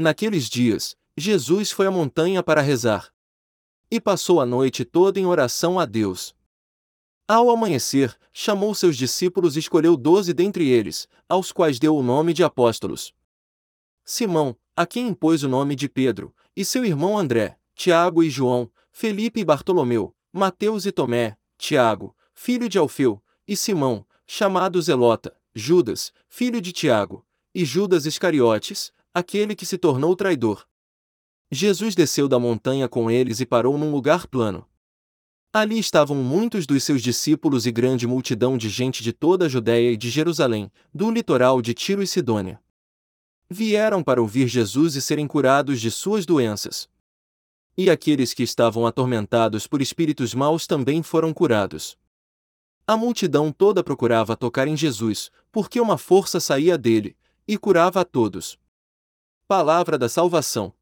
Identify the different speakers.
Speaker 1: Naqueles dias, Jesus foi à montanha para rezar. E passou a noite toda em oração a Deus. Ao amanhecer, chamou seus discípulos e escolheu doze dentre eles, aos quais deu o nome de apóstolos. Simão, a quem impôs o nome de Pedro, e seu irmão André, Tiago e João, Felipe e Bartolomeu, Mateus e Tomé, Tiago, filho de Alfeu, e Simão, chamado Zelota, Judas, filho de Tiago, e Judas Iscariotes, aquele que se tornou traidor. Jesus desceu da montanha com eles e parou num lugar plano. Ali estavam muitos dos seus discípulos e grande multidão de gente de toda a Judéia e de Jerusalém, do litoral de Tiro e Sidônia. Vieram para ouvir Jesus e serem curados de suas doenças. E aqueles que estavam atormentados por espíritos maus também foram curados. A multidão toda procurava tocar em Jesus, porque uma força saía dele, e curava a todos. Palavra da salvação.